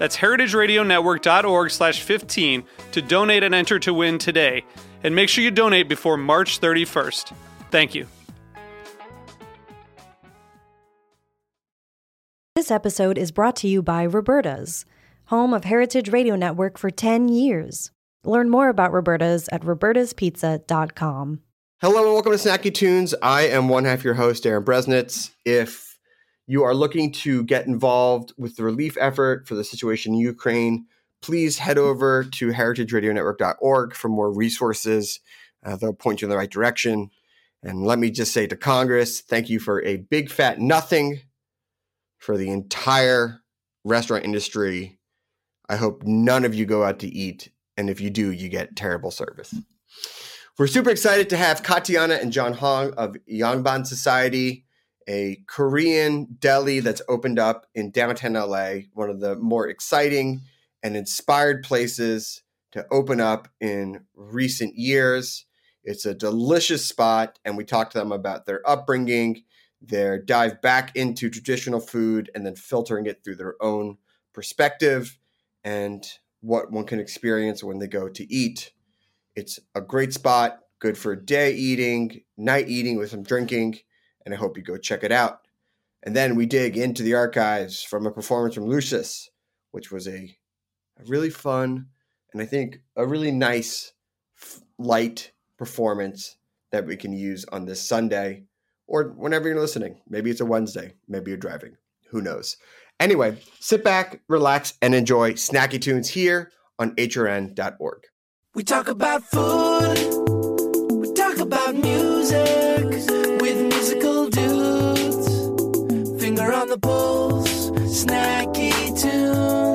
That's heritageradionetwork.org slash 15 to donate and enter to win today. And make sure you donate before March 31st. Thank you. This episode is brought to you by Roberta's, home of Heritage Radio Network for 10 years. Learn more about Roberta's at robertaspizza.com. Hello and welcome to Snacky Tunes. I am one half your host, Darin Bresnitz. If you are looking to get involved with the relief effort for the situation in Ukraine, please head over to heritageradionetwork.org for more resources. Uh, they'll point you in the right direction. And let me just say to Congress, thank you for a big fat nothing for the entire restaurant industry. I hope none of you go out to eat. And if you do, you get terrible service. We're super excited to have Katianna and John Hong of Yangban Society a Korean deli that's opened up in downtown LA, one of the more exciting and inspired places to open up in recent years. It's a delicious spot, and we talked to them about their upbringing, their dive back into traditional food, and then filtering it through their own perspective and what one can experience when they go to eat. It's a great spot, good for day eating, night eating with some drinking and I hope you go check it out. And then we dig into the archives from a performance from Lucius, which was a, a really fun and I think a really nice, light performance that we can use on this Sunday or whenever you're listening. Maybe it's a Wednesday, maybe you're driving. Who knows? Anyway, sit back, relax, and enjoy Snacky Tunes here on hrn.org. We talk about food, we talk about music the pulse, snacky tunes.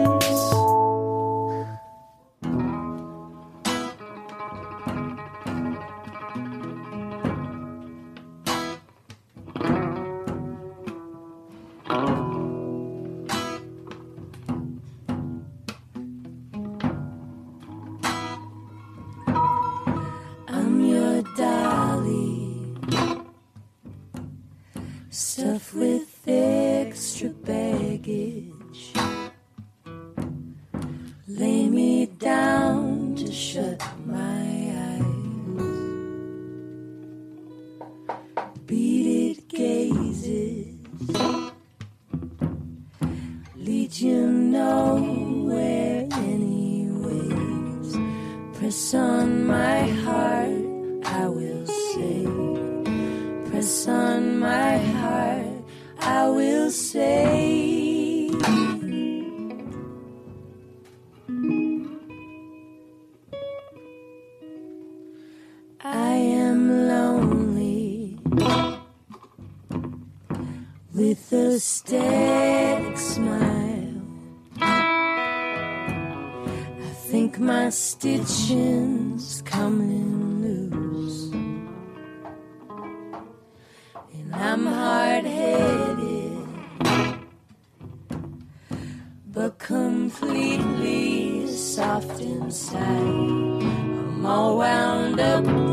Stitching's coming loose. And I'm hard headed, but completely soft inside. I'm all wound up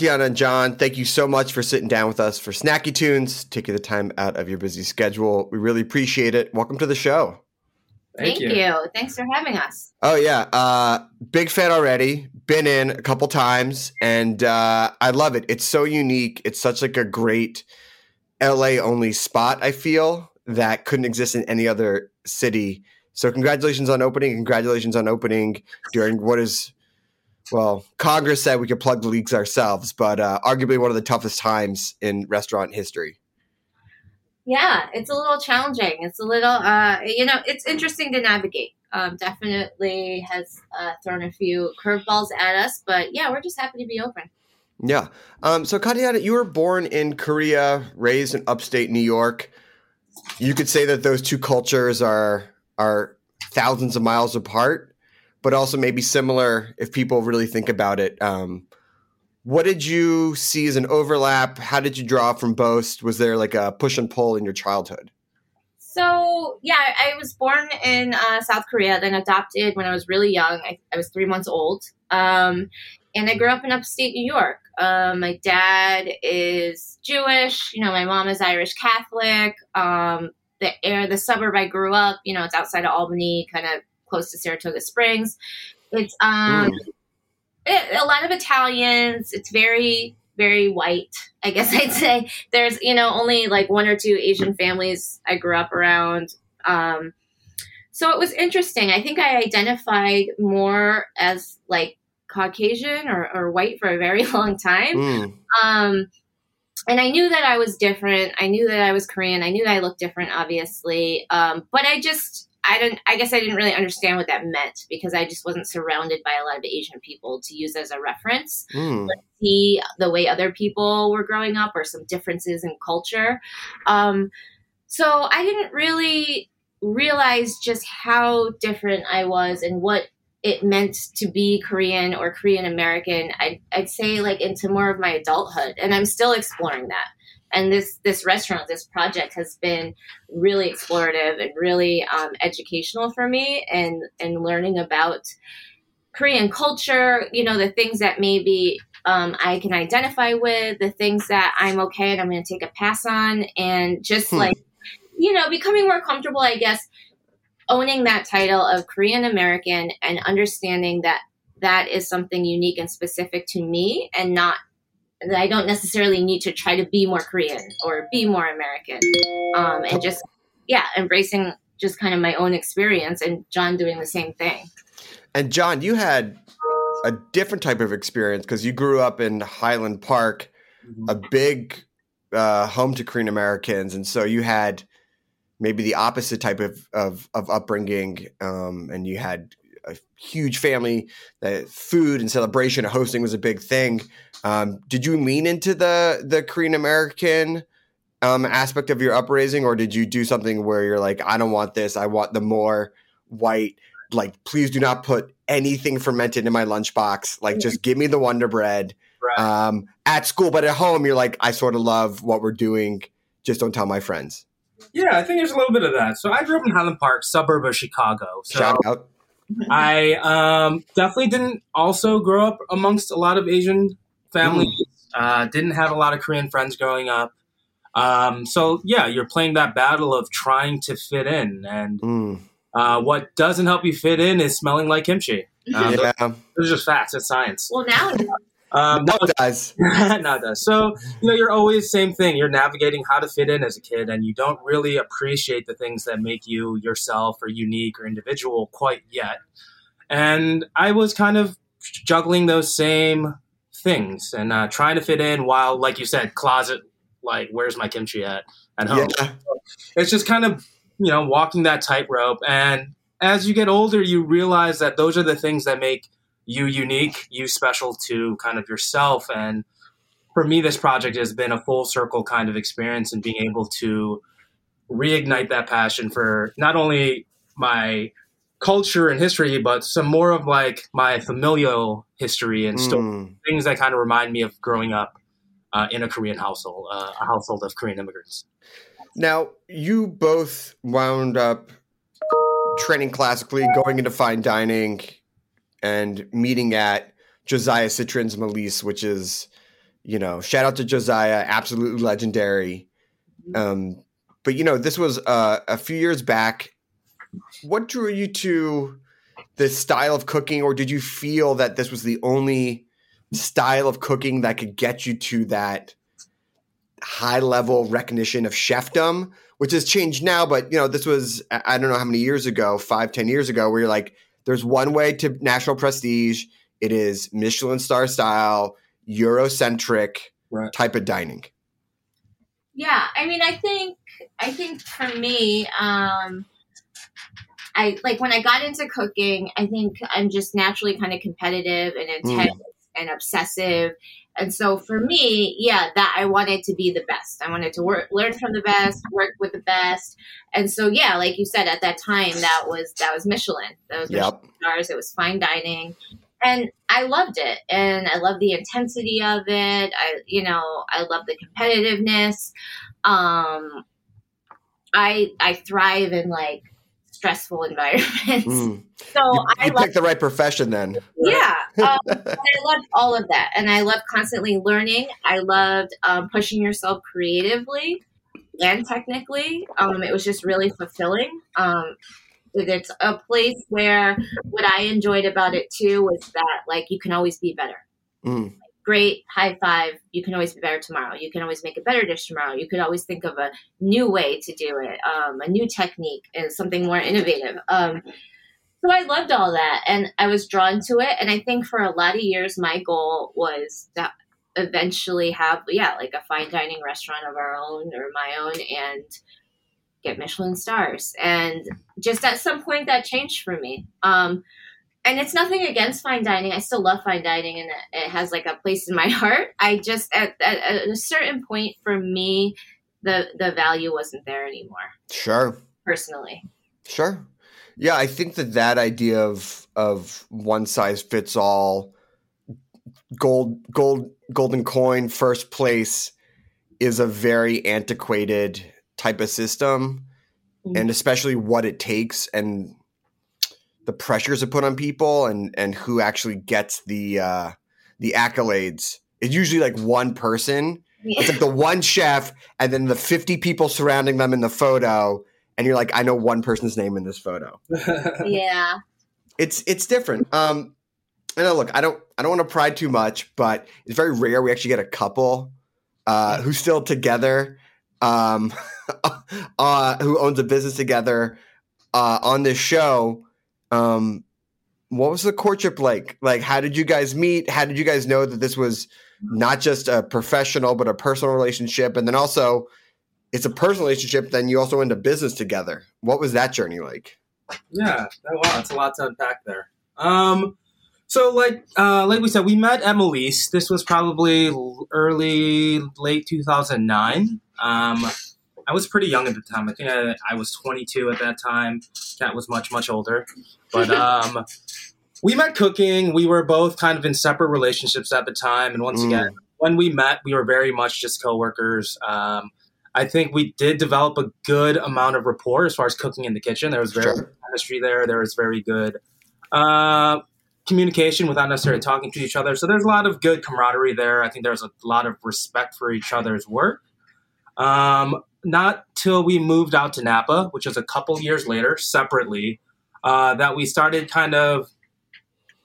Katianna and John, thank you so much for sitting down with us for Snacky Tunes, taking the time out of your busy schedule. We really appreciate it. Welcome to the show. Thank, you. Thanks for having us. Oh yeah, uh, big fan already. Been in a couple times, and uh, I love it. It's so unique. It's such like a great LA only spot. I feel that couldn't exist in any other city. So congratulations on opening. Congratulations on opening during what is, well, Congress said we could plug the leaks ourselves, but uh, arguably one of the toughest times in restaurant history. Yeah, it's a little challenging. It's a little, uh, you know, it's interesting to navigate. Um, definitely has uh, thrown a few curveballs at us, but yeah, we're just happy to be open. Yeah. Um, so, Katianna, you were born in Korea, raised in upstate New York. You could say that those two cultures are are thousands of miles apart, but also maybe similar if people really think about it. Um, what did you see as an overlap? How did you draw from both? Was there like a push and pull in your childhood? So yeah, I was born in uh, South Korea, then adopted when I was really young. I, I was three months old, um, and I grew up in upstate New York. Um, my dad is Jewish. You know, my mom is Irish Catholic. Um, the air, the suburb I grew up, you know, it's outside of Albany, kind of close to Saratoga Springs. It's um, it, a lot of Italians. It's very very white, I guess I'd say. There's, you know, only like one or two Asian families I grew up around. Um, so it was interesting. I think I identified more as like Caucasian or, or white for a very long time. Mm. Um, and I knew that I was different. I knew that I was Korean. I knew that I looked different, obviously. Um, but I just, I didn't, I guess I didn't really understand what that meant because I just wasn't surrounded by a lot of Asian people to use as a reference Mm. see the way other people were growing up or some differences in culture. Um, so I didn't really realize just how different I was and what it meant to be Korean or Korean American. I'd, I'd say like into more of my adulthood, and I'm still exploring that. And this this restaurant, this project has been really explorative and really um, educational for me, and and learning about Korean culture. You know, the things that maybe um, I can identify with, the things that I'm okay and I'm going to take a pass on, and just Hmm. like, you know, becoming more comfortable, I guess, owning that title of Korean American and understanding that that is something unique and specific to me and not that I don't necessarily need to try to be more Korean or be more American. Um, and just, yeah, embracing just kind of my own experience and John doing the same thing. And John, you had a different type of experience because you grew up in Highland Park, a big uh, home to Korean Americans, and so you had maybe the opposite type of of, of upbringing, um, and you had a huge family. That food and celebration and hosting was a big thing. Um, did you lean into the the Korean American um, aspect of your upraising, or did you do something where you're like, I don't want this. I want the more white. Like, please do not put anything fermented in my lunchbox. Like, just give me the Wonder Bread Right. um, at school, but at home, you're like, I sort of love what we're doing. Just don't tell my friends. yeah, I think there's a little bit of that. So I grew up in Highland Park, suburb of Chicago. So Shout out. I um, definitely didn't also grow up amongst a lot of Asian families. Uh, didn't have a lot of Korean friends growing up. Um, so yeah, you're playing that battle of trying to fit in, and Mm, uh, what doesn't help you fit in is smelling like kimchi. Um, yeah, Those are just facts. It's science. Well, now Um, no, it does. no, it does. So, you know, you're always the same thing. You're navigating how to fit in as a kid, and you don't really appreciate the things that make you yourself or unique or individual quite yet. And I was kind of juggling those same things and uh, trying to fit in while, like you said, closet, like, where's my kimchi at at home? Yeah. it's just kind of you know walking that tightrope and as you get older you realize that those are the things that make you unique you special to kind of yourself and for me this project has been a full circle kind of experience and being able to reignite that passion for not only my culture and history but some more of like my familial history and stories Mm. things that kind of remind me of growing up uh, in a korean household uh, a household of korean immigrants Now, you both wound up training classically, going into fine dining, and meeting at Josiah Citrin's Mélisse, which is, you know, shout out to Josiah, absolutely legendary. Um, but you know, this was uh, a few years back. What drew you to this style of cooking, or did you feel that this was the only style of cooking that could get you to that? high level recognition of chefdom, which has changed now. But you know, this was I I don't know how many years ago, five, ten years ago, where you're like, there's one way to national prestige. It is Michelin star style, Eurocentric Right. type of dining. Yeah, I mean, I think I think for me, um, I like when I got into cooking. I think I'm just naturally kind of competitive and intense and obsessive, and so for me, yeah, that I wanted to be the best. I wanted to work, learn from the best, work with the best, and so yeah, like you said, at that time, that was that was Michelin. That was Michelin Yep. stars. It was fine dining. And I loved it, and I love the intensity of it. I, you know, I love the competitiveness. Um, I I thrive in like stressful environments, Mm. so You, I you picked the right profession then. yeah, um, I loved all of that, and I loved constantly learning. I loved um, pushing yourself creatively and technically. Um, it was just really fulfilling. Um, it's a place where what I enjoyed about it too was that like you can always be better. Mm. Great high five! You can always be better tomorrow. You can always make a better dish tomorrow. You could always think of a new way to do it, um, a new technique, and something more innovative. Um, so I loved all that and I was drawn to it. And I think for a lot of years, my goal was to eventually have, yeah, like a fine dining restaurant of our own or my own and get Michelin stars. And just at some point that changed for me. Um, and it's nothing against fine dining. I still love fine dining and it, it has like a place in my heart. I just, at, at, at a certain point for me, the, the value wasn't there anymore, Sure. personally. Sure. Yeah, I think that that idea of of one size fits all, gold gold golden coin first place, is a very antiquated type of system, Mhm. and especially what it takes and the pressures it put on people and and who actually gets the uh, the accolades. It's usually like one person. It's like the one chef, and then the fifty people surrounding them in the photo and you're like, I know one person's name in this photo. yeah. It's it's different. Um, and look, I don't I don't want to pry too much, but it's very rare we actually get a couple uh, who's still together, um, uh, who owns a business together uh, on this show. Um, what was the courtship like? Like, how did you guys meet? How did you guys know that this was not just a professional but a personal relationship? And then also, it's a personal relationship. Then you also went into business together. What was that journey like? Yeah, that's a lot to unpack there. Um, So, like, uh, like we said, we met at Mélisse. This was probably early, late 2009. Um, I was pretty young at the time. I think I, I was 22 at that time. Kat was much, much older. But um, we met cooking. We were both kind of in separate relationships at the time. And once Mm. again, when we met, we were very much just coworkers. Um, I think we did develop a good amount of rapport as far as cooking in the kitchen. There was very Sure. good chemistry there. There was very good uh, communication without necessarily talking to each other. So there's a lot of good camaraderie there. I think there's a lot of respect for each other's work. Um, not till we moved out to Napa, which was a couple years later, separately, uh, that we started kind of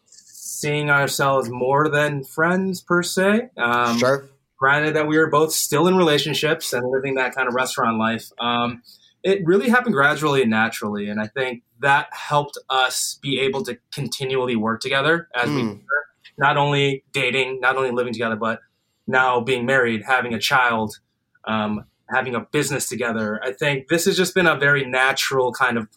seeing ourselves more than friends per se. Um, sure. granted that we were both still in relationships and living that kind of restaurant life um, it really happened gradually and naturally and i think that helped us be able to continually work together as we Mm. were not only dating not only living together but now being married having a child um, having a business together i think this has just been a very natural kind of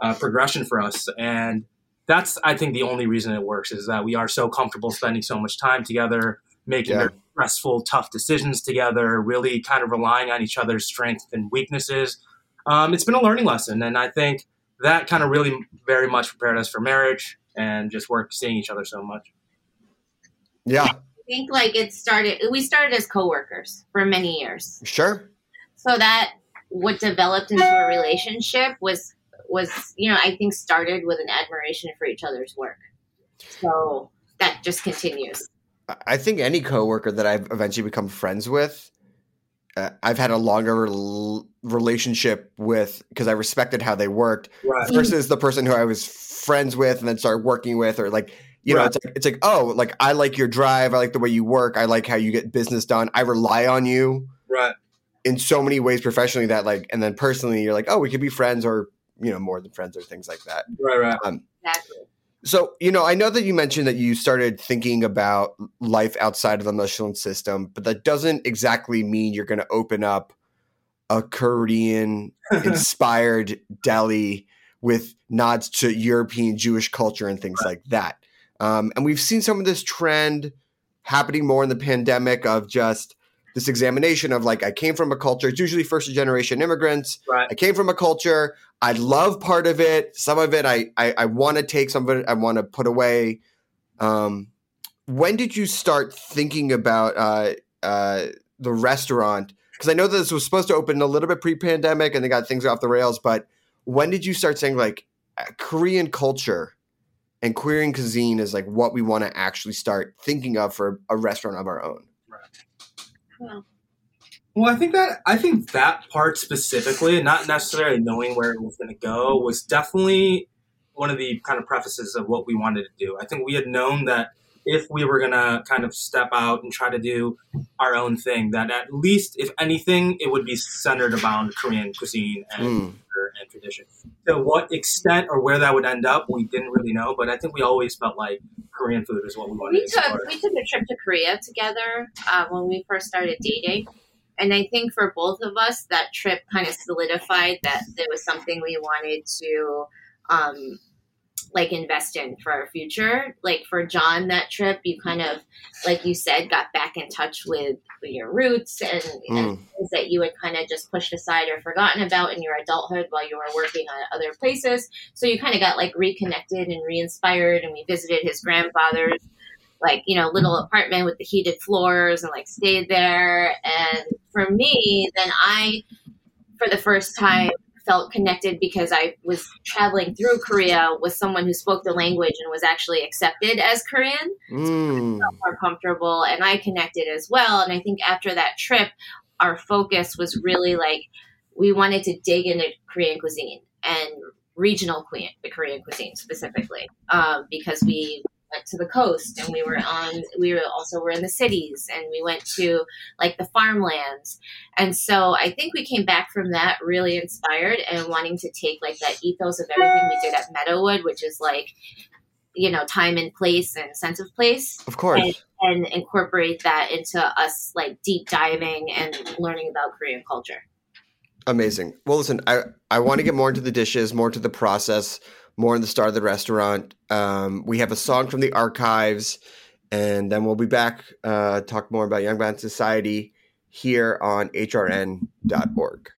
uh, progression for us and that's i think the only reason it works is that we are so comfortable spending so much time together making Yeah. stressful, tough decisions together, really kind of relying on each other's strengths and weaknesses. Um, it's been a learning lesson, and I think that kind of really very much prepared us for marriage and just work seeing each other so much. Yeah. I think like it started. We started as coworkers for many years, Sure. So that what developed into a relationship was was you know I think started with an admiration for each other's work. So that just continues. I- I think any coworker that I've eventually become friends with, uh, I've had a longer l- relationship with because I respected how they worked Right. versus the person who I was friends with and then started working with, or like you know, Right. it's like it's like oh, like I like your drive, I like the way you work, I like how you get business done, I rely on you Right. In so many ways professionally that like, and then personally, you're like oh, we could be friends or you know more than friends or things like that. Right. Right. Exactly. So, you know, I know that you mentioned that you started thinking about life outside of the Michelin system, but that doesn't exactly mean you're going to open up a Korean inspired deli with nods to European Jewish culture and things like that. Um, and we've seen some of this trend happening more in the pandemic of just this examination of like, I came from a culture, it's usually first generation immigrants. Right. I came from a culture. I love part of it. Some of it I I, I want to take. Some of it I want to put away. Um, when did you start thinking about uh, uh, the restaurant? Because I know that this was supposed to open a little bit pre-pandemic, and they got things off the rails. But when did you start saying like uh, Korean culture and Korean cuisine is like what we want to actually start thinking of for a restaurant of our own? Well, I think that I think that part specifically, not necessarily knowing where it was going to go, was definitely one of the kind of prefaces of what we wanted to do. I think we had known that if we were going to kind of step out and try to do our own thing, that at least, if anything, it would be centered around Korean cuisine and Mm. culture and tradition. To what extent or where that would end up, we didn't really know, but I think we always felt like Korean food is what we wanted we to took explore. we took a trip to Korea together uh, when we first started dating, and I think for both of us that trip kind of solidified that there was something we wanted to um, like invest in for our future. Like for John, that trip you kind of like you said got back in touch with your roots and, and Mm. things that you had kind of just pushed aside or forgotten about in your adulthood while you were working on other places. So you kind of got like reconnected and re-inspired, and we visited his grandfather's like you know little apartment with the heated floors and like stayed there. And for me, then I, for the first time, felt connected because I was traveling through Korea with someone who spoke the language and was actually accepted as Korean Mm. more comfortable and I connected as well. And I think after that trip, our focus was really like we wanted to dig into Korean cuisine and regional Korean, Korean cuisine specifically, um, because we went to the coast and we were on we were also were in the cities and we went to like the farmlands and so i think we came back from that really inspired and wanting to take like that ethos of everything we did at meadowood which is like you know time and place and sense of place Of course. and incorporate that into us like deep diving and learning about Korean culture. Amazing. Well, listen, I, I want to get more into the dishes, more to the process, more on the star of the restaurant. Um, we have a song from the archives, and then we'll be back uh, talk more about Yangban Society here on hrn.org.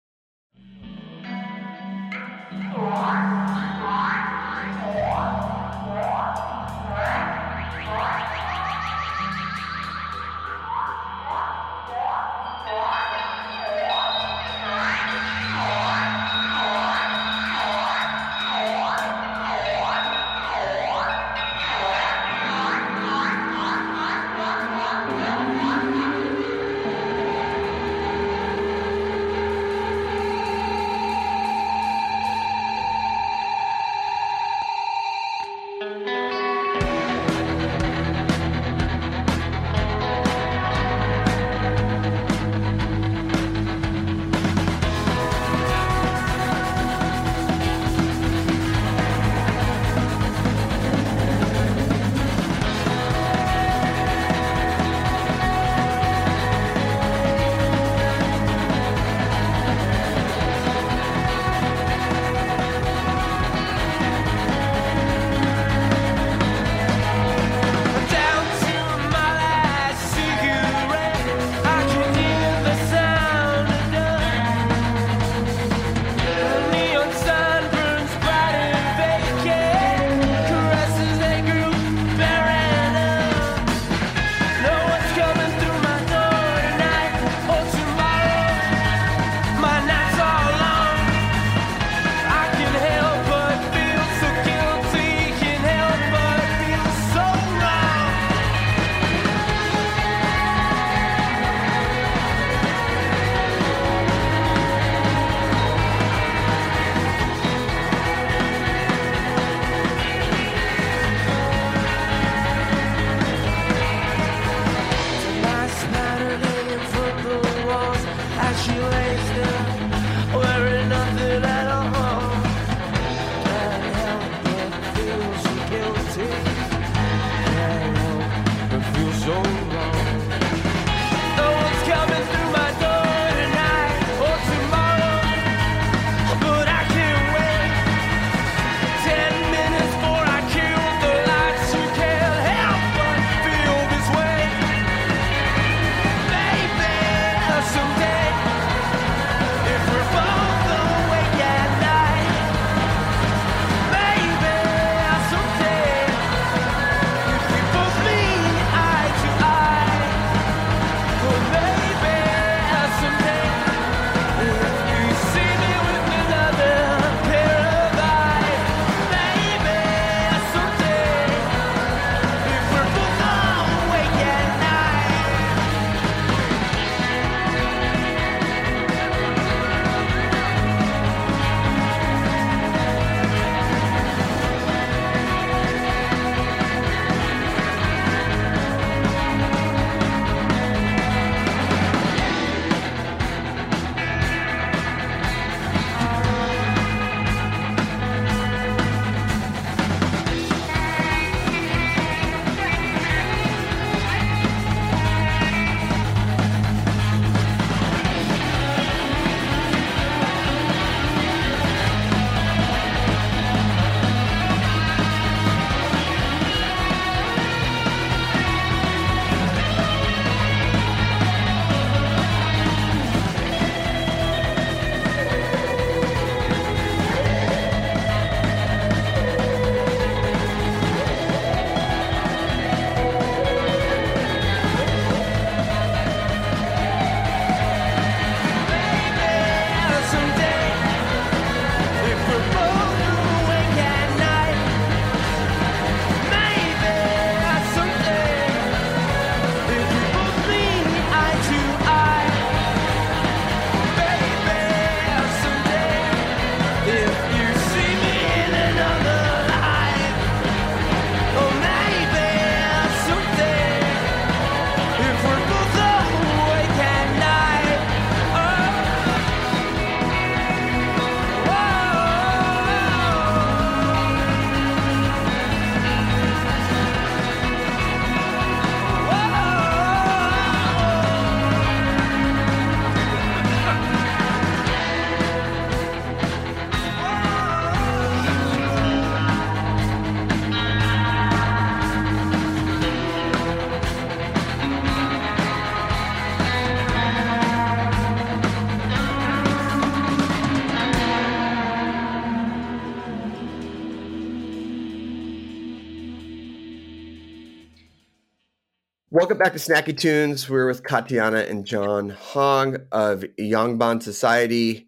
Welcome back to Snacky Tunes. We're with Katianna and John Hong of Yangban Society.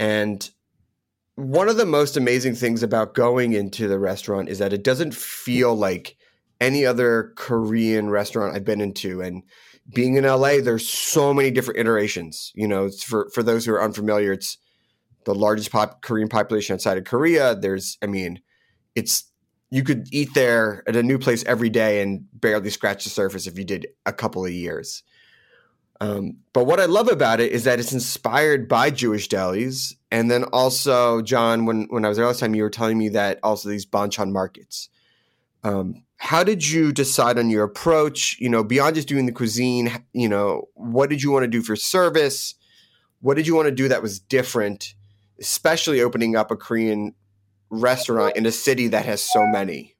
And one of the most amazing things about going into the restaurant is that it doesn't feel like any other Korean restaurant I've been into. And being in LA, there's so many different iterations. You know, for for those who are unfamiliar, it's the largest pop, Korean population outside of Korea. There's, I mean, it's you could eat there at a new place every day and barely scratch the surface if you did a couple of years. Um, but what I love about it is that it's inspired by Jewish delis, and then also, John, when when I was there last time, you were telling me that also these banchan markets. Um, how did you decide on your approach? You know, beyond just doing the cuisine, you know, what did you want to do for service? What did you want to do that was different, especially opening up a Korean restaurant in a city that has so many?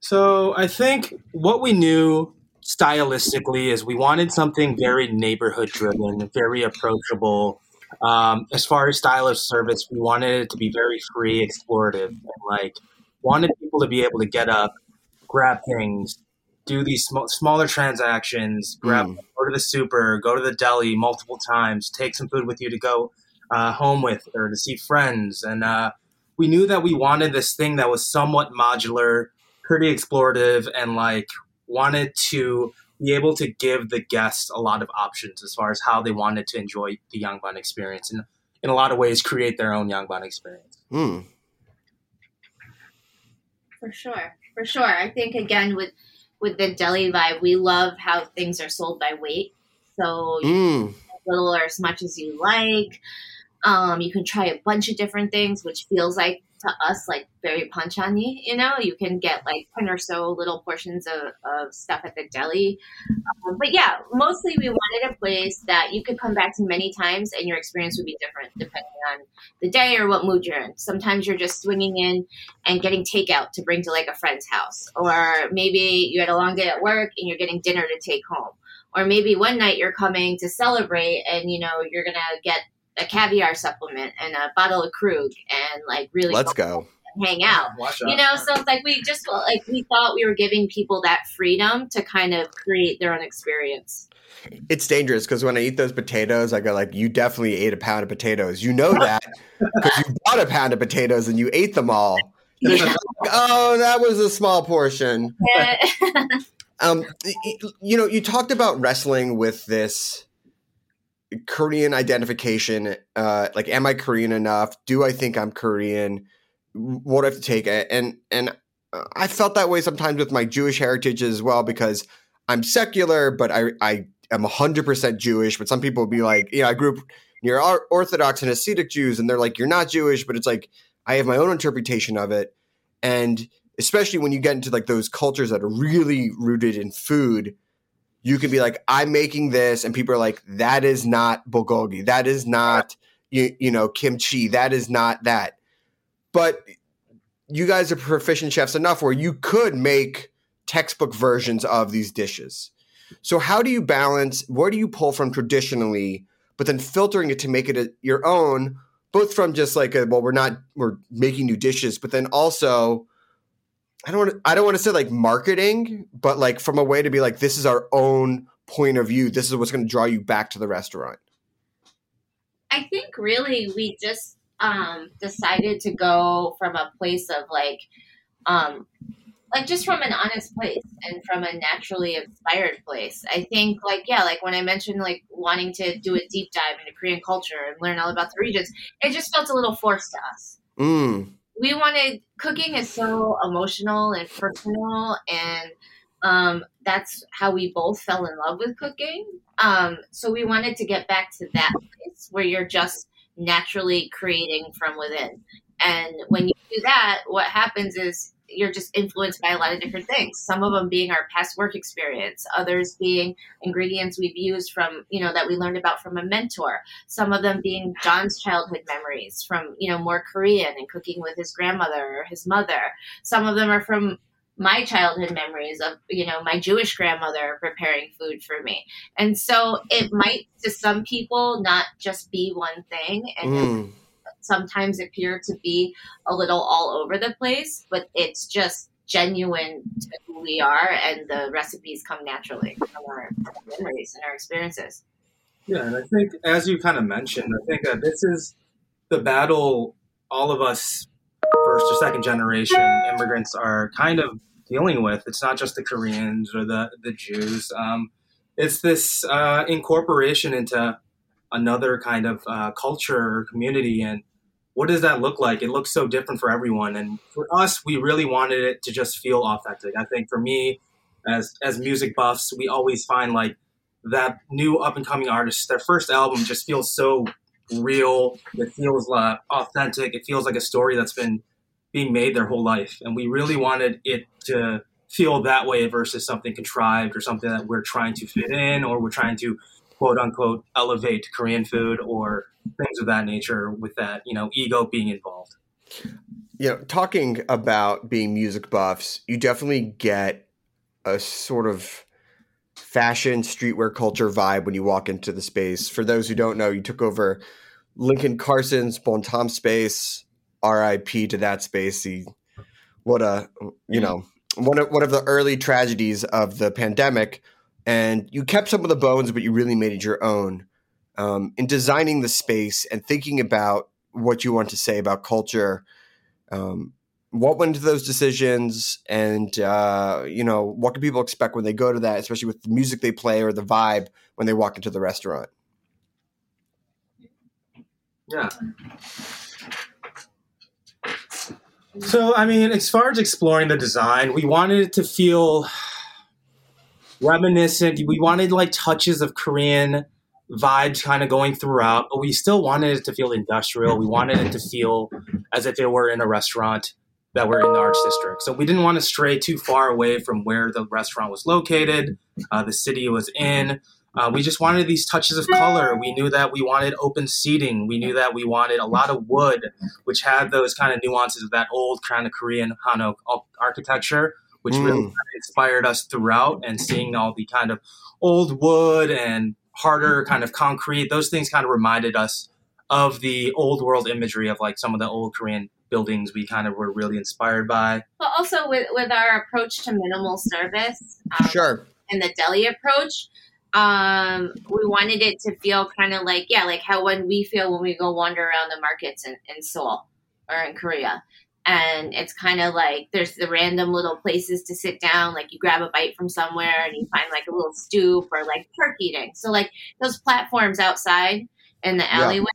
So I think what we knew stylistically is we wanted something very neighborhood driven, very approachable. Um, as far as style of service, we wanted it to be very free, explorative, and like wanted people to be able to get up, grab things, do these sm- smaller transactions, grab, Mm. go to the super, go to the deli multiple times, take some food with you to go uh, home with or to see friends. And uh, we knew that we wanted this thing that was somewhat modular, pretty explorative, and like wanted to be able to give the guests a lot of options as far as how they wanted to enjoy the Yangban experience and in a lot of ways create their own Yangban experience. Hmm. For sure, for sure. I think again with with the deli vibe, we love how things are sold by weight. So you Mm. can as little or as much as you like. Um, you can try a bunch of different things, which feels like to us like very banchan-y. You know, you can get like ten or so little portions of, of stuff at the deli. Um, but yeah, mostly we wanted a place that you could come back to many times, and your experience would be different depending on the day or what mood you're in. Sometimes you're just swinging in and getting takeout to bring to like a friend's house, or maybe you had a long day at work and you're getting dinner to take home, or maybe one night you're coming to celebrate and you know you're gonna get a caviar supplement and a bottle of Krug and like really Let's go. hang out. Watch You know, so it's like we just felt like we thought we were giving people that freedom to kind of create their own experience. It's dangerous because when I eat those potatoes, I go like, "You definitely ate a pound of potatoes. You know that because you bought a pound of potatoes and you ate them all." Yeah. oh, that was a small portion. And- Um, y- y- you know, you talked about wrestling with this Korean identification. Uh, like, am I Korean enough? Do I think I'm Korean? What do I have to take? And and I felt that way sometimes with my Jewish heritage as well because I'm secular, but I I am hundred percent Jewish. But some people be like, you know, I grew up near Or- Orthodox and Hasidic Jews, and they're like, you're not Jewish, but it's like I have my own interpretation of it, and especially when you get into like those cultures that are really rooted in food, you can be like, I'm making this, and people are like, that is not bulgogi, that is not you, you know kimchi, that is not that. But you guys are proficient chefs enough where you could make textbook versions of these dishes. So how do you balance? Where do you pull from traditionally, but then filtering it to make it a, your own? Both from just like a, well, we're not we're making new dishes, but then also I don't want to, I don't want to say like marketing, but like from a way to be like this is our own point of view. This is what's going to draw you back to the restaurant. I think really we just um, decided to go from a place of like, um, like just from an honest place and from a naturally inspired place. I think like yeah, like when I mentioned like wanting to do a deep dive into Korean culture and learn all about the regions, it just felt a little forced to us. Mm. We wanted cooking is so emotional and personal and um, that's how we both fell in love with cooking. Um, so we wanted to get back to that place where you're just naturally creating from within. And when you do that what happens is you're just influenced by a lot of different things some of them being our past work experience others being ingredients we've used from you know that we learned about from a mentor some of them being John's childhood memories from, you know, more Korean and cooking with his grandmother or his mother. Some of them are from my childhood memories of, you know, my Jewish grandmother preparing food for me. And so it might to some people not just be one thing and Mm. Sometimes appear to be a little all over the place, but it's just genuine to who we are, and the recipes come naturally from our memories and our experiences. Yeah, and I think as you kind of mentioned, I think that this is the battle all of us first or second generation immigrants are kind of dealing with. It's not just the Koreans or the the Jews. Um, it's this uh, incorporation into another kind of uh, culture or community, and what does that look like? It looks so different for everyone, and for us, we really wanted it to just feel authentic. I think for me, as as music buffs, we always find like that new up and coming artist, their first album just feels so real. It feels uh, authentic. It feels like a story that's been being made their whole life, and we really wanted it to feel that way versus something contrived or something that we're trying to fit in or we're trying to quote unquote elevate Korean food or things of that nature with that you know ego being involved. You know, talking about being music buffs, you definitely get a sort of fashion streetwear culture vibe when you walk into the space. For those who don't know, you took over Lincoln Carson's Bon Temps space. R.I.P. to that space. He, what a you know one of one of the early tragedies of the pandemic. And you kept some of the bones, but you really made it your own. Um, in designing the space and thinking about what you want to say about culture, um, what went into those decisions? And uh, you know what can people expect when they go to that especially with the music they play or the vibe when they walk into the restaurant? Yeah. So i mean as far as exploring the design we wanted it to feel reminiscent we wanted like touches of korean vibes kind of going throughout but we still wanted it to feel industrial we wanted it to feel as if it were in a restaurant that were in the arts district. So we didn't want to stray too far away from where the restaurant was located, uh, the city was in. Uh, we just wanted these touches of color. We knew that we wanted open seating. We knew that we wanted a lot of wood, which had those kind of nuances of that old kind of Korean Hanok architecture, which mm. really inspired us throughout. And seeing all the kind of old wood and harder kind of concrete, those things kind of reminded us of the old world imagery of like some of the old Korean buildings we kind of were really inspired by. But also with, with our approach to minimal service, um, sure, and the deli approach, um, we wanted it to feel kind of like yeah, like how when we feel when we go wander around the markets in, in Seoul or in Korea. And it's kind of like there's the random little places to sit down, like you grab a bite from somewhere and you find like a little stoop or like park eating. So like those platforms outside in the alleyway,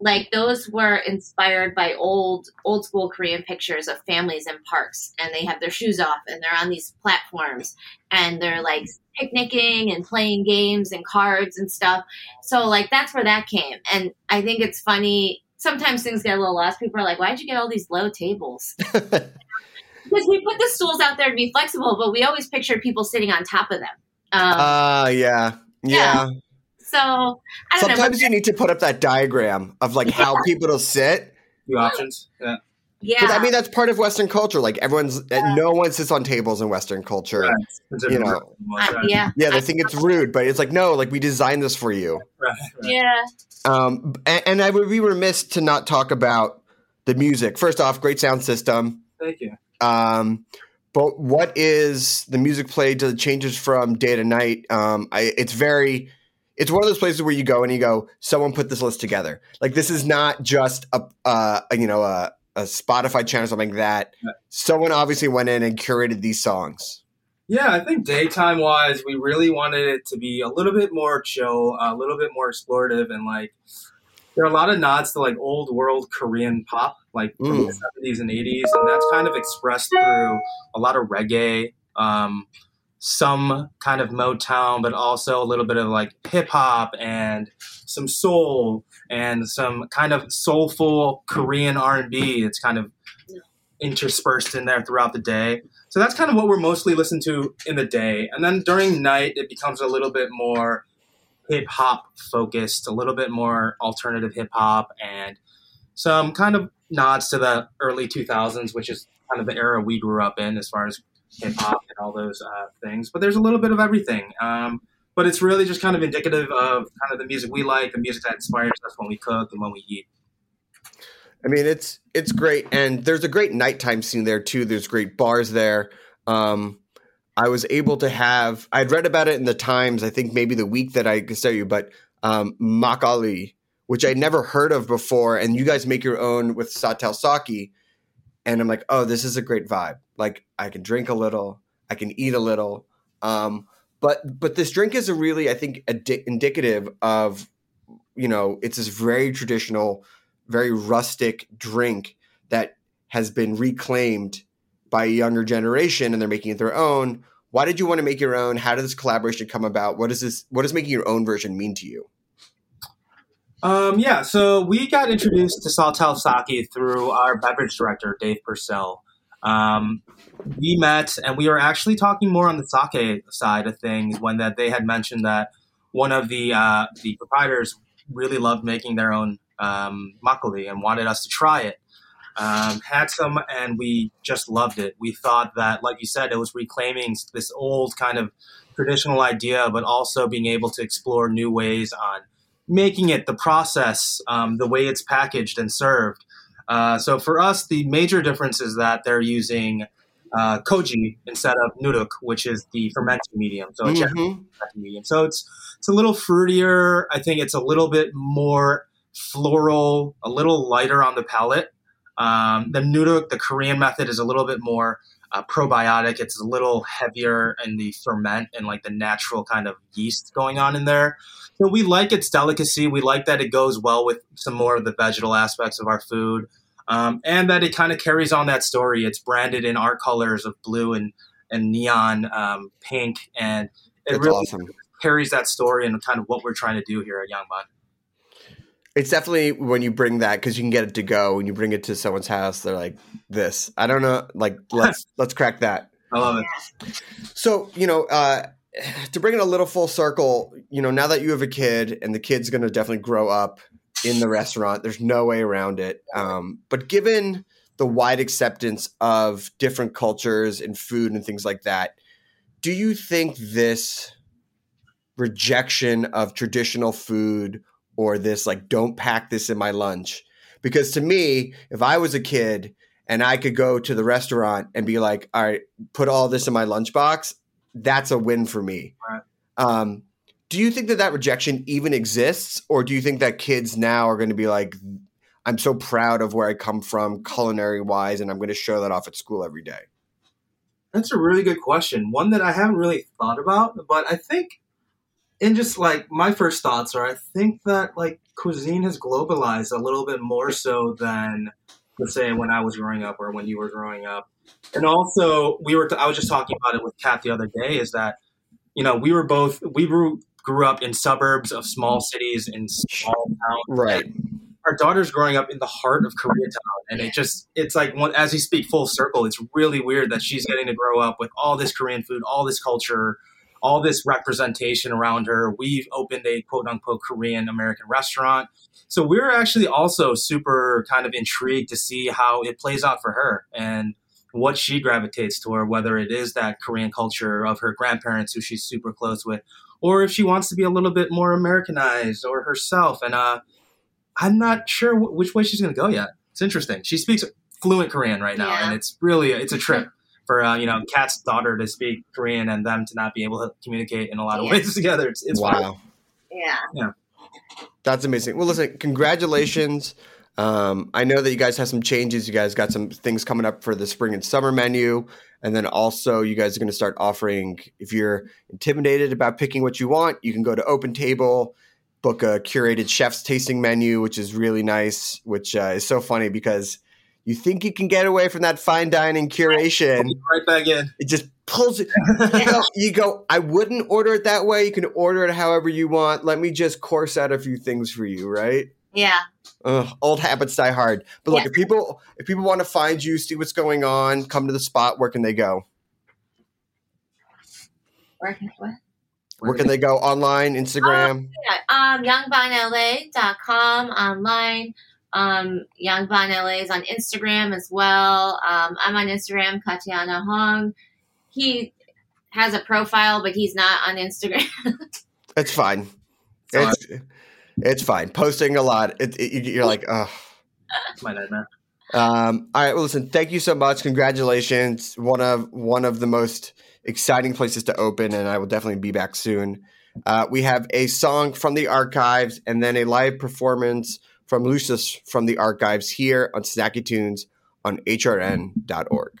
like those were inspired by old old school korean pictures of families in parks and they have their shoes off and they're on these platforms and they're like picnicking and playing games and cards and stuff. So like that's where that came. And i think it's funny sometimes things get a little lost people are like why'd you get all these low tables because we put the stools out there to be flexible but we always pictured people sitting on top of them um, uh yeah yeah. yeah. So sometimes know, you need to put up that diagram of like yeah. how people will sit. The options. Yeah. Yeah. I mean, that's part of Western culture. Like everyone's, yeah. no one sits on tables in Western culture. Right. You know, uh, yeah, yeah, they think it's rude, but it's like no, like we designed this for you. Right. right. Yeah. Um, and, and, I would be remiss to not talk about the music. First off, great sound system. Thank you. Um, but what is the music played to the changes from day to night? Um, I, it's very it's one of those places where you go and you go, someone put this list together. Like this is not just a, uh, a you know a, a, Spotify channel or something like that. Yeah. Someone obviously went in and curated these songs. Yeah, I think daytime wise, we really wanted it to be a little bit more chill, a little bit more explorative, and like there are a lot of nods to like old world Korean pop, like from mm. the seventies and eighties, and that's kind of expressed through a lot of reggae. Um, some kind of Motown, but also a little bit of like hip hop and some soul and some kind of soulful Korean R and B. It's kind of interspersed in there throughout the day. So that's kind of what we're mostly listening to in the day, and then during night it becomes a little bit more hip hop focused, a little bit more alternative hip hop, and some kind of nods to the early 2000s, which is kind of the era we grew up in as far as hip hop and all those uh, things. But there's a little bit of everything. Um, but it's really just kind of indicative of kind of the music we like, the music that inspires us when we cook and when we eat. I mean, it's it's great, and there's a great nighttime scene there too. There's great bars there. Um, I was able to have. I'd read about it in the Times. I think maybe the week that I could tell you, but um, makgeolli, which I'd never heard of before, and you guys make your own with Sawtelle sake, and I'm like, oh, this is a great vibe. Like I can drink a little, I can eat a little, um, but but this drink is a really, I think, indicative of, you know, it's this very traditional very rustic drink that has been reclaimed by a younger generation and they're making it their own. Why did you want to make your own? How did this collaboration come about? What does this what does making your own version mean to you? Um, yeah, so we got introduced to Sawtelle Sake through our beverage director, Dave Purcell. Um, we met and we were actually talking more on the sake side of things when that they had mentioned that one of the uh, the proprietors really loved making their own um, makgeolli and wanted us to try it. Um, had some and we just loved it. We thought that, like you said, it was reclaiming this old kind of traditional idea, but also being able to explore new ways on making it, the process, um, the way it's packaged and served. Uh, so for us, the major difference is that they're using uh, koji instead of nuruk, which is the fermenting medium. So it's Mhm. medium. So it's it's a little fruitier. I think it's a little bit more floral, a little lighter on the palate. Um, the nuruk, the Korean method, is a little bit more uh, probiotic. It's a little heavier in the ferment and like the natural kind of yeast going on in there. So we like its delicacy. We like that it goes well with some more of the vegetal aspects of our food. Um, and that it kind of carries on that story. It's branded in our colors of blue and, and neon um, pink, and it That's really awesome. carries that story and kind of what we're trying to do here at Yangban. It's definitely when you bring that because you can get it to go. When you bring it to someone's house, they're like, "This, I don't know." Like, let's let's crack that. I love it. So, you know, uh, to bring it a little full circle, you know, now that you have a kid and the kid's going to definitely grow up in the restaurant, there's no way around it. Um, but given the wide acceptance of different cultures and food and things like that, do you think this rejection of traditional food or this, like, don't pack this in my lunch? Because to me, if I was a kid and I could go to the restaurant and be like, all right, put all this in my lunchbox, that's a win for me. Right. Um, do you think that that rejection even exists, or do you think that kids now are going to be like, I'm so proud of where I come from, culinary wise, and I'm going to show that off at school every day? That's a really good question. One that I haven't really thought about, but I think in just like my first thoughts are I think that like cuisine has globalized a little bit more so than let's say when I was growing up or when you were growing up. And also we were I was just talking about it with Kat the other day is that you know, we were both we grew grew up in suburbs of small mm. cities in small towns. Right. our daughter's growing up in the heart of Koreatown, and it just it's like one, as you speak full circle. It's really weird that she's getting to grow up with all this Korean food, all this culture, all this representation around her. We've opened a quote unquote Korean American restaurant, so we're actually also super kind of intrigued to see how it plays out for her and what she gravitates toward, whether it is that Korean culture of her grandparents who she's super close with, or if she wants to be a little bit more Americanized or herself. And uh, I'm not sure wh- which way she's going to go yet. It's interesting. She speaks fluent Korean right now, Yeah. and it's really it's a trip for uh, you know Kat's daughter to speak Korean and them to not be able to communicate in a lot of Yeah. ways together. It's, it's fun. wow. Yeah. That's amazing. Well, listen, congratulations. Um, I know that you guys have some changes. You guys got some things coming up for the spring and summer menu. And then also, you guys are going to start offering, if you're intimidated about picking what you want, you can go to Open Table, book a curated chef's tasting menu, which is really nice, which uh, is so funny because you think you can get away from that fine dining curation. Right back in. It just pulls it. You go, you go, I wouldn't order it that way. You can order it however you want. Let me just course out a few things for you, right? Yeah. Ugh, old habits die hard. But look, Yeah. if people if people want to find you, see what's going on, come to the spot, where can they go? Where can, what? Where can they go? Online, Instagram? Yeah, um, yangbanla.com online. Um, yangbanla is on Instagram as well. Um, I'm on Instagram, Katianna Hong. He has a profile, but he's not on Instagram. It's fine. It's it's fine. Posting a lot. It, it, you're like, oh, It's my nightmare. Um, all right. Well, listen. Thank you so much. Congratulations. One of one of the most exciting places to open, and I will definitely be back soon. Uh, we have a song from the archives, and then a live performance from Lucius from the archives here on Snacky Tunes on hrn.org.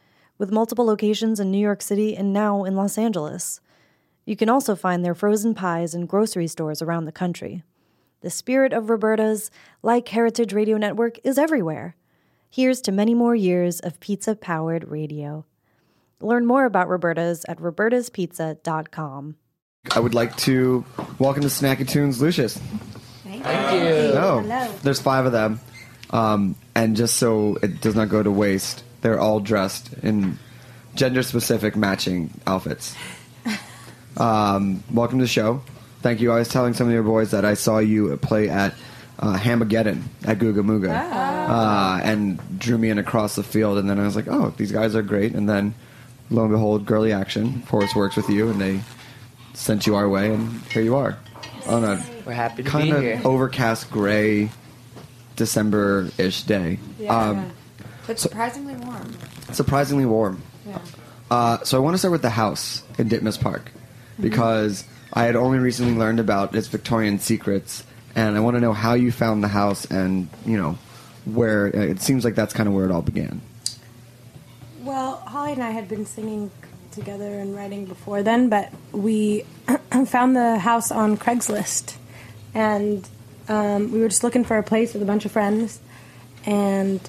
with multiple locations in New York City and now in Los Angeles. You can also find their frozen pies in grocery stores around the country. The spirit of Roberta's, like Heritage Radio Network, is everywhere. Here's to many more years of pizza powered radio. Learn more about Roberta's at robertaspizza.com. I would like to welcome to Snacky Tunes, Lucius. Thank you. No, Hello. there's five of them, um, and just so it does not go to waste, they're all dressed in gender-specific matching outfits. Um, welcome to the show. Thank you. I was telling some of your boys that I saw you play at uh, Hamageddon at Googa Mooga, uh, and drew me in across the field. And then I was like, "Oh, these guys are great." And then, lo and behold, Girlie Action, Forrest works with you, and they sent you our way, and here you are on a We're happy to kind of here. overcast, gray, December-ish day. Yeah, Um, but surprisingly warm. surprisingly warm. Yeah. Uh, so I want to start with the house in Ditmas Park because I had only recently learned about its Victorian secrets, and I want to know how you found the house and you know where it seems like that's kind of where it all began. Well, Holly and I had been singing together and writing before then, but we found the house on Craigslist, and um, we were just looking for a place with a bunch of friends, and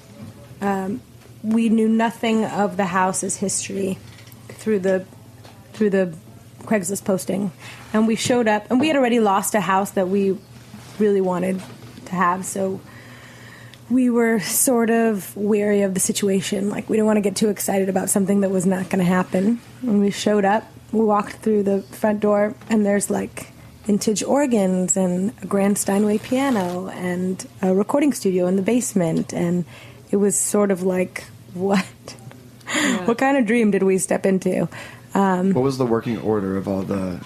um, we knew nothing of the house's history through the through the Craigslist posting, and we showed up, and we had already lost a house that we really wanted to have, so we were sort of wary of the situation. Like we didn't want to get too excited about something that was not going to happen. When we showed up, we walked through the front door, and there's like vintage organs and a grand Steinway piano and a recording studio in the basement, and it was sort of like what? what kind of dream did we step into? Um, What was the working order of all the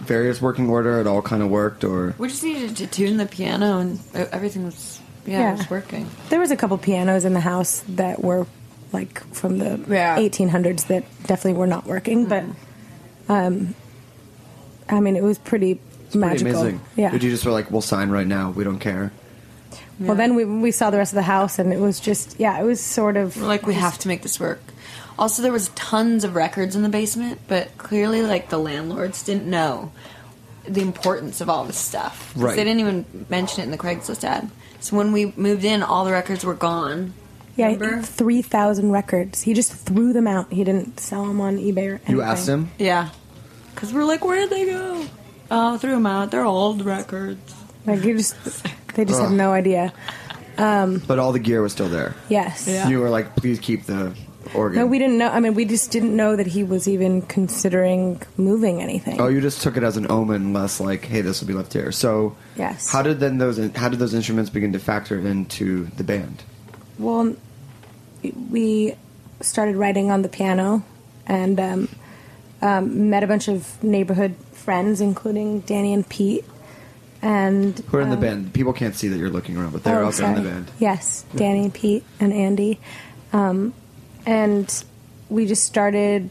various working order? It all kind of worked, or We just needed to tune the piano and everything was yeah, Yeah. it was working. There was a couple pianos in the house that were like from the Yeah. 1800s that definitely were not working, but um, I mean, it was pretty pretty magical. amazing. Yeah. Did you just were like, we'll sign right now. We don't care. Well, then we we saw the rest of the house, and it was just yeah, it was sort of We're like we have to make this work. Also, there was tons of records in the basement, but clearly, like the landlords didn't know the importance of all this stuff. Right. They didn't even mention it in the Craigslist ad. So when we moved in, all the records were gone. yeah, Remember? three thousand records. He just threw them out. He didn't sell them on eBay or anything. You asked him. Yeah, because we're like, where did they go? Oh, threw them out. They're old records. Like you just, they just had no idea. Um, But all the gear was still there. yes. You were like, please keep the organ. No, we didn't know. I mean, we just didn't know that he was even considering moving anything. Oh, you just took it as an omen, less like, hey, this will be left here. So, Yes. how did then those how did those instruments begin to factor into the band? Well, we started writing on the piano and um, um, met a bunch of neighborhood friends, including Danny and Pete. And Who are in the um, band? People can't see that you're looking around, but they're oh, out there in the band. Yes, Danny, Pete, and Andy. Um, and we just started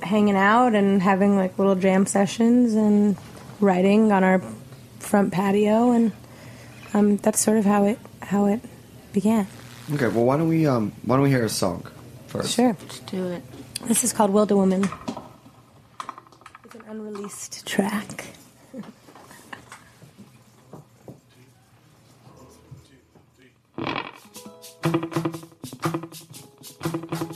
hanging out and having like little jam sessions and writing on our front patio, and um, that's sort of how it how it began. Okay, well, why don't we um why don't we hear a song first? Sure. Let's do it. This is called Wildewoman. It's an unreleased track. Thank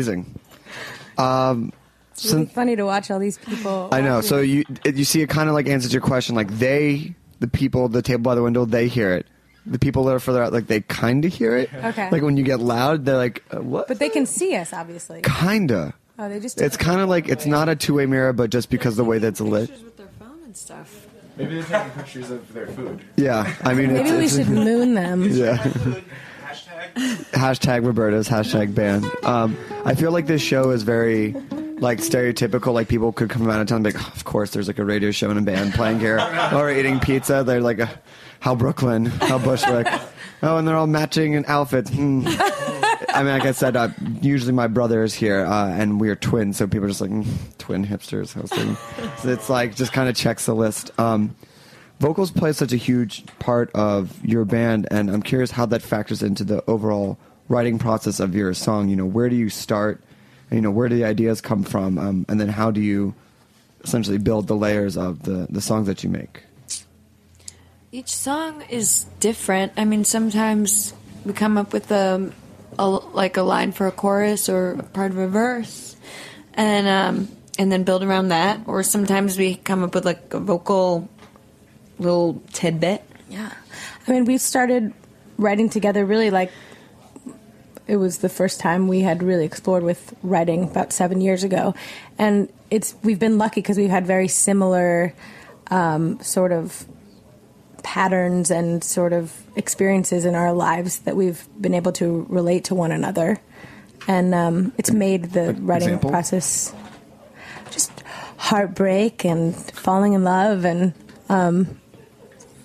Amazing. Um, It's really funny to watch all these people. I know. So you you see, it kind of like answers your question. Like they, the people, the table by the window, they hear it. The people that are further out, like they kind of hear it. Okay. Like when you get loud, they're like, uh, "What?" but they can see us, obviously. Kinda. Oh, they just. It's kind of like it's not a two way mirror, but just because the way that's lit. with their phone and stuff. Maybe they're taking pictures of their food. Yeah. I mean, Maybe we it's, should moon them. Yeah. Hashtag. Roberta's hashtag band. Um, I feel like this show is very like stereotypical. Like people could come out of town and be like, "Oh, of course, there's like a radio show and a band playing here, or eating pizza. They're like, uh, how Brooklyn, how Bushwick. Oh, and they're all matching in outfits. Hmm. I mean, like I said, uh, usually my brother is here, uh, and we are twins, so people are just like mm, twin hipsters hosting. so it's like just kind of checks the list. Um, vocals play such a huge part of your band, and I'm curious how that factors into the overall writing process of your song. You know, where do you start? You know, where do the ideas come from? Um, and then how do you essentially build the layers of the, the songs that you make? Each song is different. I mean, sometimes we come up with a, a like a line for a chorus or a part of a verse, and um, and then build around that. Or sometimes we come up with like a vocal little tidbit. Yeah. I mean, we started writing together really like it was the first time we had really explored with writing about seven years ago. And it's we've been lucky because we've had very similar um, sort of patterns and sort of experiences in our lives that we've been able to relate to one another. And um, it's made the writing example? process just heartbreak and falling in love and um,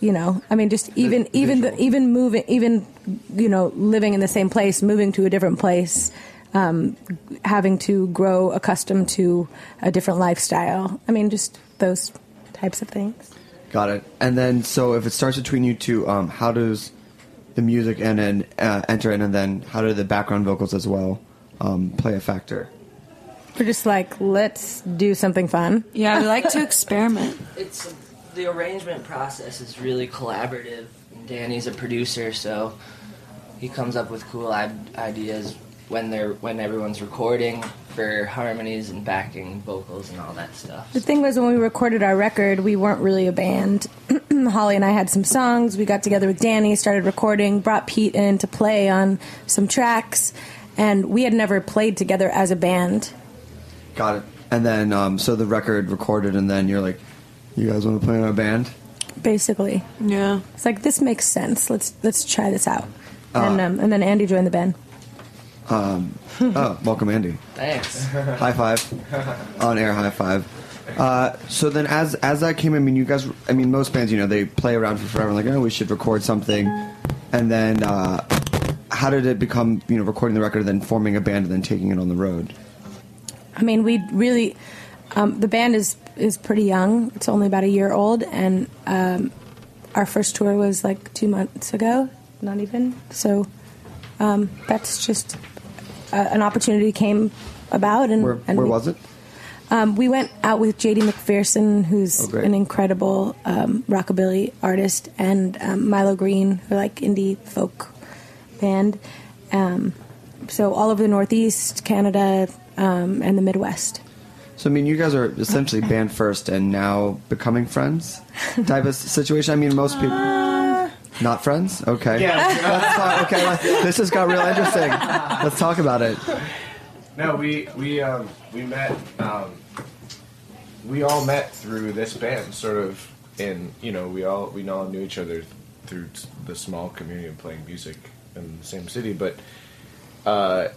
you know i mean just even even the, even moving even you know living in the same place moving to a different place um, having to grow accustomed to a different lifestyle i mean just those types of things Got it. And then, so if it starts between you two, um, how does the music and then uh, enter in, and then how do the background vocals as well um, play a factor? we're just like let's do something fun Yeah, we like to experiment. It's the arrangement process is really collaborative. And Danny's a producer, so he comes up with cool I- ideas when they're when everyone's recording for harmonies and backing vocals and all that stuff. The thing was, when we recorded our record, we weren't really a band. Holly and I had some songs. We got together with Danny, started recording, brought Pete in to play on some tracks, and we had never played together as a band. Got it. And then, um, so the record recorded, and then you're like, you guys want to play in our band? Basically, Yeah. it's like this makes sense. Let's let's try this out. Ah. And um, and then Andy joined the band. oh, welcome, Andy. Thanks. High five. On air high five. Uh, so then, as as that came, in, I mean, you guys, I mean, most bands, you know, they play around for forever, like, oh, we should record something, and then uh, how did it become, you know, recording the record, and then forming a band, and then taking it on the road? I mean, we really um, the band is is pretty young. It's only about a year old, and um, our first tour was like two months ago, not even. So um, that's just uh, an opportunity came about, and Where and where we- was it? Um, we went out with JD McPherson, who's Oh, an incredible um, rockabilly artist, and um, Milo Greene, who like indie folk band. Um, so all over the Northeast, Canada, um, and the Midwest. So I mean, you guys are essentially band first and now becoming friends type of situation. I mean, most people not friends. Okay, Yeah. Let's talk, okay, let- this just got real interesting. Let's talk about it. No, we we um, we met. Um, we all met through this band, sort of. In you know, we all we all knew each other through the small community of playing music in the same city, but uh,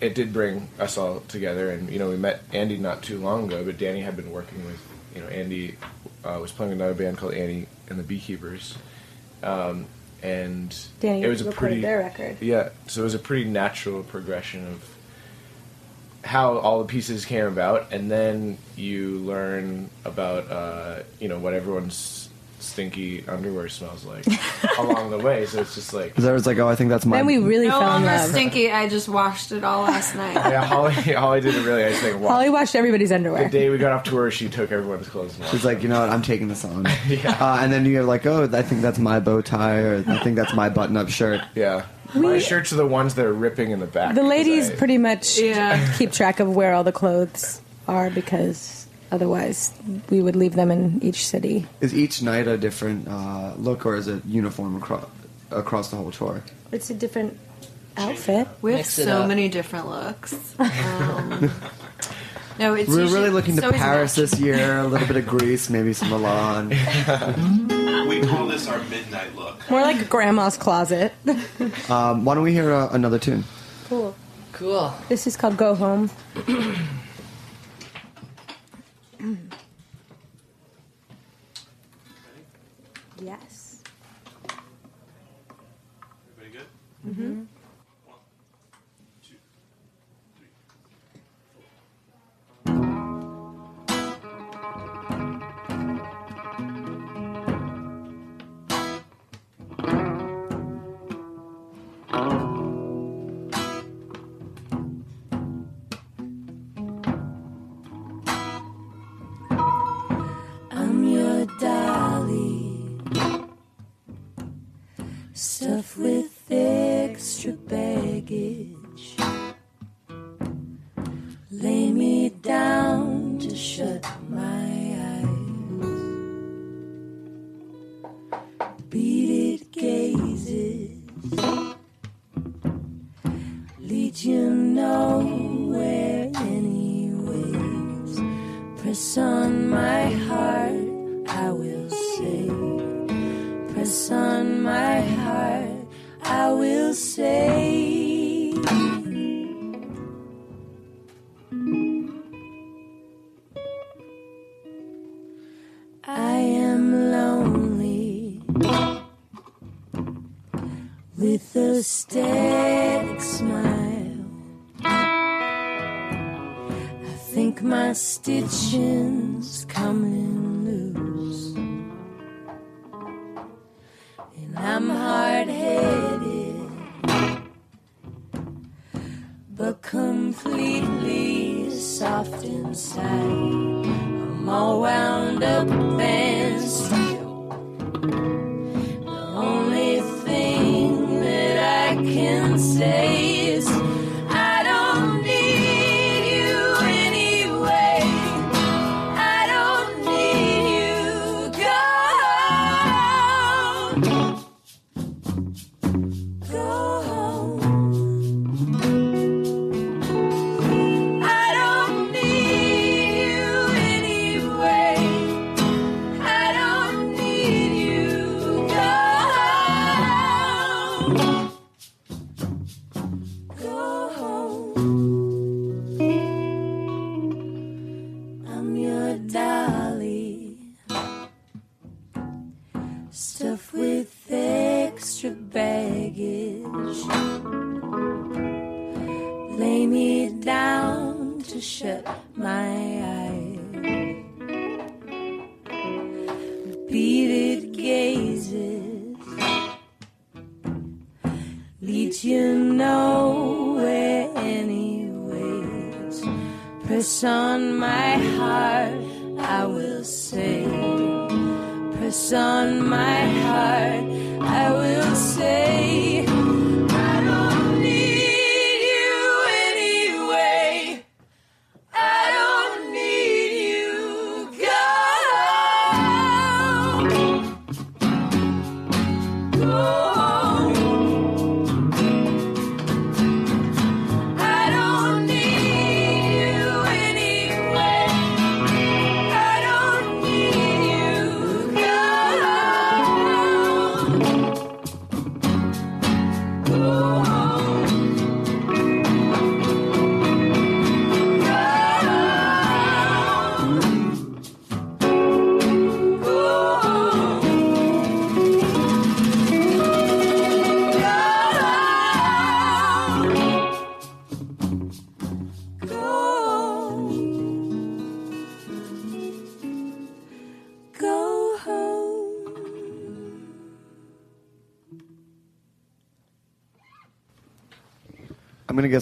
it did bring us all together. And you know, we met Andy not too long ago, but Danny had been working with you know Andy uh, was playing another band called Annie and the Beekeepers. Um, and Danny it was a pretty their record. yeah, so it was a pretty natural progression of how all the pieces came about, and then you learn about uh, you know what everyone's stinky underwear smells like along the way. So it's just like Because I was like, oh, I think that's my. Then we really no fell in longer love. stinky. I just washed it all last night. yeah, Holly, Holly did it really. I just think wow. Holly washed everybody's underwear. The day we got off tour, she took everyone's clothes. And washed She's like, you know what? I'm taking this on. Yeah. Uh, and then you're like, oh, I think that's my bow tie, or I think that's my button-up shirt. Yeah. My shirts are the ones that are ripping in the back. The ladies I- pretty much Yeah. keep track of where all the clothes are because otherwise we would leave them in each city. Is each night a different uh, look, or is it uniform across across the whole tour? It's a different outfit. We have Mix it so up. many different looks. Um, no, it's We're usually- really looking it's to always Paris matching. this year. A little bit of Greece, maybe some Milan. We call this our midnight look. More like grandma's closet. Um, why don't we hear uh, another tune? cool. Cool. This is called Go Home. yes. Everybody good? I'm static smile. I think my stitching's coming Thank you.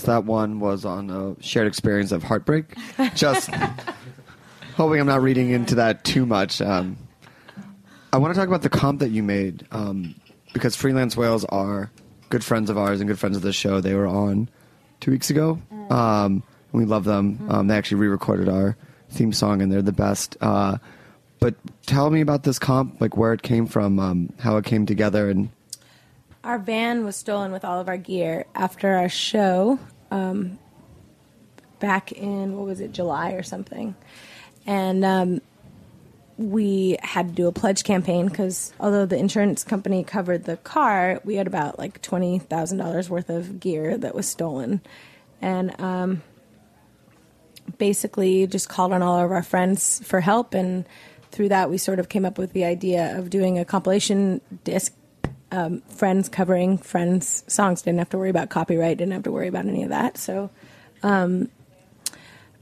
Guess that one was on a shared experience of heartbreak. Just hoping I'm not reading into that too much. Um, I want to talk about the comp that you made um, because freelance whales are good friends of ours and good friends of the show. They were on two weeks ago. Um, and we love them. Um, they actually re-recorded our theme song, and they're the best. Uh, but tell me about this comp, like where it came from, um, how it came together, and Our van was stolen with all of our gear after our show um, back in, what was it, July or something. And um, we had to do a pledge campaign because although the insurance company covered the car, we had about like $20,000 worth of gear that was stolen. And um, basically just called on all of our friends for help. And through that, we sort of came up with the idea of doing a compilation disc um, friends covering friends songs didn't have to worry about copyright didn't have to worry about any of that so um,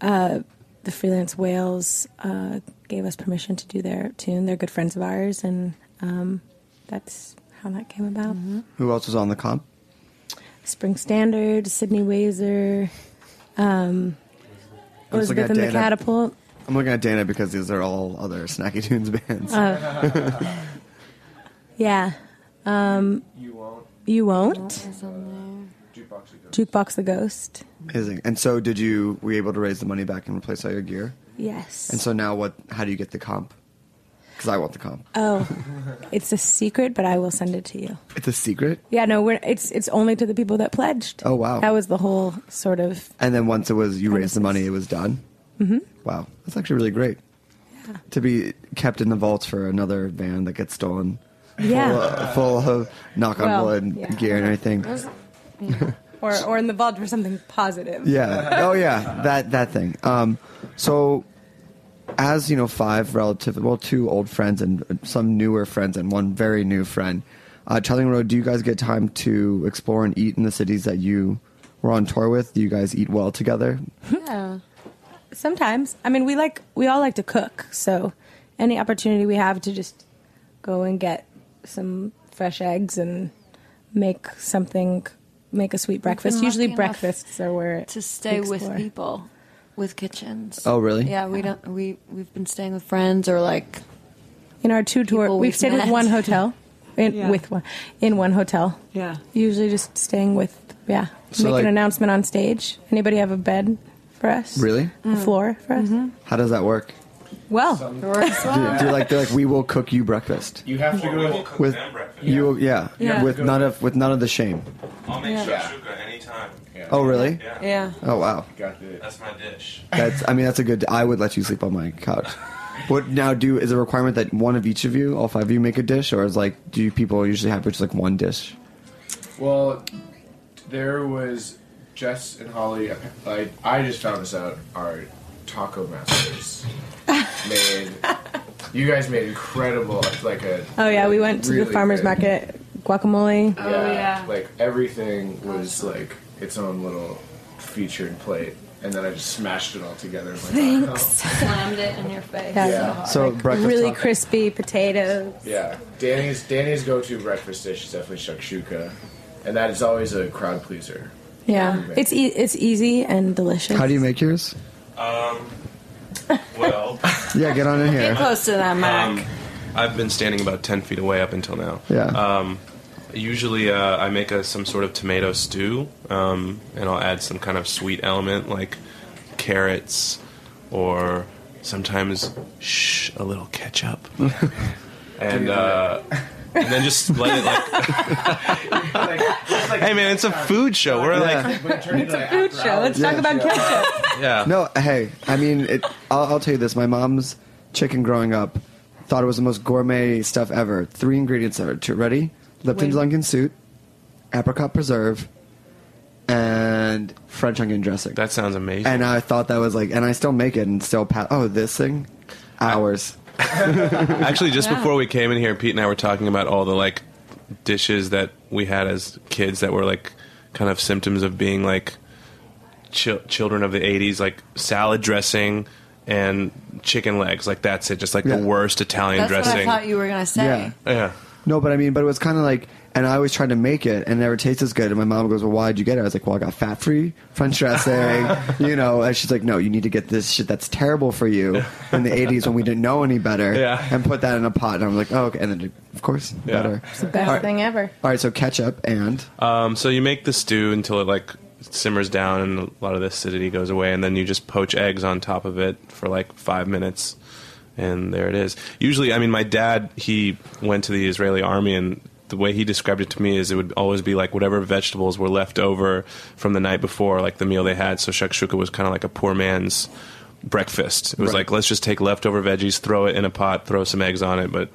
uh, the freelance whales uh, gave us permission to do their tune they're good friends of ours and um, that's how that came about who else was on the comp? spring standard Sydney Wayser um, was looking elizabeth at and the Dana. catapult I'm looking at Dana because these are all other Snacky Tunes bands. Oh. yeah um, You won't. you won't jukebox the ghost Amazing. And so, did you were you able to raise the money back and replace all your gear? yes And so now, what? How do you get the comp? Because I want the comp. Oh, it's a secret, but I will send it to you. It's a secret. Yeah, no, we're it's it's only to the people that pledged. Oh wow. That was the whole sort of And then once it was you raised the money, it was done. Mhm. Wow, that's actually really great. Yeah. To be kept in the vaults for another van that gets stolen. Yeah. Full, full of knock on Well, wood yeah. gear and everything. or or in the vault for something positive. Yeah. Oh yeah. That that thing. Um, so, as you know, five relative, well, two old friends and some newer friends and one very new friend. Uh, Road. Do you guys get time to explore and eat in the cities that you were on tour with? Do you guys eat well together? Yeah. Sometimes. I mean, we like we all like to cook, so any opportunity we have to just go and get some fresh eggs and make something make a sweet breakfast. Usually enough breakfasts are where to stay we with people with kitchens. Oh, really? Yeah, we don't. We we've been staying with friends or like In our two tour, we've we've stayed with one hotel. In, Yeah. With one, in one hotel. Yeah. Usually just staying with, yeah. So, Make like- an announcement on stage. Anybody have a bed for us? Really? A floor for us? Mm-hmm. How does that work? Well, Do, do like they're like we will cook you breakfast. You have to Well, go we will cook with them breakfast. you yeah, Yeah. with none of with none of the shame. I'll make Yeah. shakshuka anytime. Oh really? Yeah. Yeah. Oh wow. Got the That's my dish. That's I mean that's a good. I would let you sleep on my couch. What now? Do is a requirement that one of each of you, all five of you, make a dish, or is like do you people usually have just like one dish? Well, there was Jess and Holly. I, I just found this out. Are taco masters made? You guys made incredible, like a. Oh yeah, we went to really the farmers good- market. Guacamole. Oh, yeah, Like everything was like its own little featured plate, and then I just smashed it all together. I'm like, oh, Thanks. slammed it in your face. Yeah. Yeah. So breakfast really taco- crispy potatoes. Yeah, Danny's Danny's go-to breakfast dish is definitely shakshuka, and that is always a crowd pleaser. Yeah, it's e- it's easy and delicious. How do you make yours? Um, Well, Yeah, get on in here. Get close to that mic. um, I've been standing about ten feet away up until now. Yeah. Um, usually, uh, I make a, some sort of tomato stew, um, and I'll add some kind of sweet element like carrots, or sometimes shh, a little ketchup, and uh, and then just let it like. hey man, it's a food show. We're like, It's a food show. Let's talk about ketchup. yeah. No, hey, I mean, it, I'll, I'll tell you this. My mom's chicken growing up thought it was the most gourmet stuff ever. Three ingredients are to ready: Lipton's Wait. onion soup, apricot preserve, and French onion dressing. That sounds amazing. And I thought that was like, and I still make it and still pat. Oh, this thing, hours. Actually, just Yeah. before we came in here, Pete and I were talking about all the like dishes that we had as kids that were like kind of symptoms of being like chil- children of the '80s, like salad dressing and chicken legs. Like that's it, just like Yeah. the worst Italian That's what I dressing. thought you were gonna say. Yeah. yeah, No, but I mean, but it was kind of like, and I always tried to make it, and it never tastes as good. And my mom goes, "Well, why'd you get it?" I was like, "Well, I got fat free French dressing, you know." And she's like, "No, you need to get this shit that's terrible for you in the '80s when we didn't know any better, Yeah. and put that in a pot." And I'm like, "Oh, okay." And then, of course, Yeah. better. It's the best All right. thing ever. All right, so ketchup and Um, so you make the stew until it like simmers down and a lot of the acidity goes away, and then you just poach eggs on top of it for like five minutes, and there it is. Usually, I mean, my dad he went to the Israeli army, and the way he described it to me is it would always be like whatever vegetables were left over from the night before, like the meal they had. So shakshuka was kind of like a poor man's breakfast. It was Right. like let's just take leftover veggies, throw it in a pot, throw some eggs on it, but.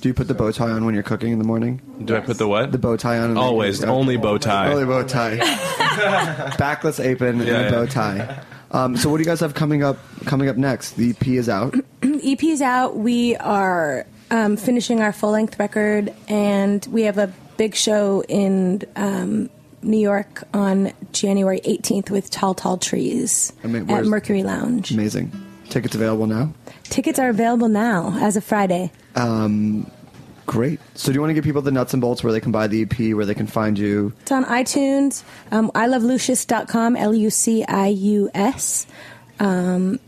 do you put the bow tie on when you're cooking in the morning? Do I put the what? The bow tie on. in the- Always, only bow tie. Only bow tie. Backless apron and Yeah, a bow tie. Um, so, what do you guys have coming up? Coming up next, the EP is out. EP is out. We are um, finishing our full length record, and we have a big show in um, New York on January 18th with Tall Tall Trees I mean, at Mercury Lounge. Amazing. Tickets available now. Tickets are available now as of Friday. Um, great. So, do you want to give people the nuts and bolts where they can buy the EP, where they can find you? It's on iTunes. Um, ilovelucius.com, L U C I U S. Um,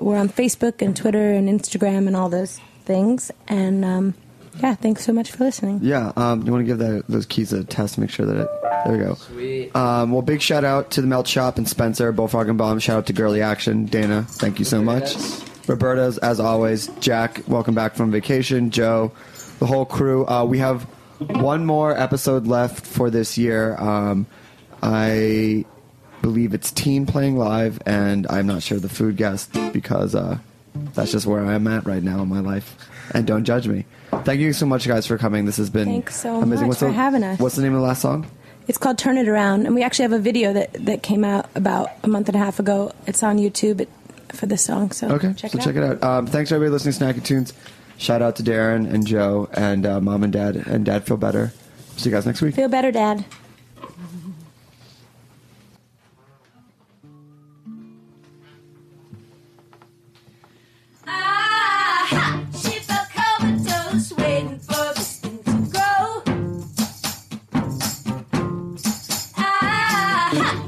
we're on Facebook and Twitter and Instagram and all those things. And um, yeah, thanks so much for listening. Yeah. Um, you want to give that, those keys a test, to make sure that it. There we go. Sweet. Um, well, big shout out to the Melt Shop and Spencer, Bullfrog and Baum. Shout out to Girlie Action. Dana, thank you so much. Roberta's, as always. Jack, welcome back from vacation. Joe, the whole crew. Uh, we have one more episode left for this year. Um, I believe it's Teen playing live, and I'm not sure the food guest because uh, that's just where I'm at right now in my life. And don't judge me. Thank you so much, guys, for coming. This has been Thanks so amazing. much What's for the- having us. What's the name of the last song? It's called Turn It Around. And we actually have a video that, that came out about a month and a half ago. It's on YouTube it, for this song. So Okay, check so it check out. it out. Um, thanks everybody listening to Snacky Tunes. Shout out to Darin and Joe and uh, mom and dad and dad feel better. See you guys next week. Feel better, Dad. 哈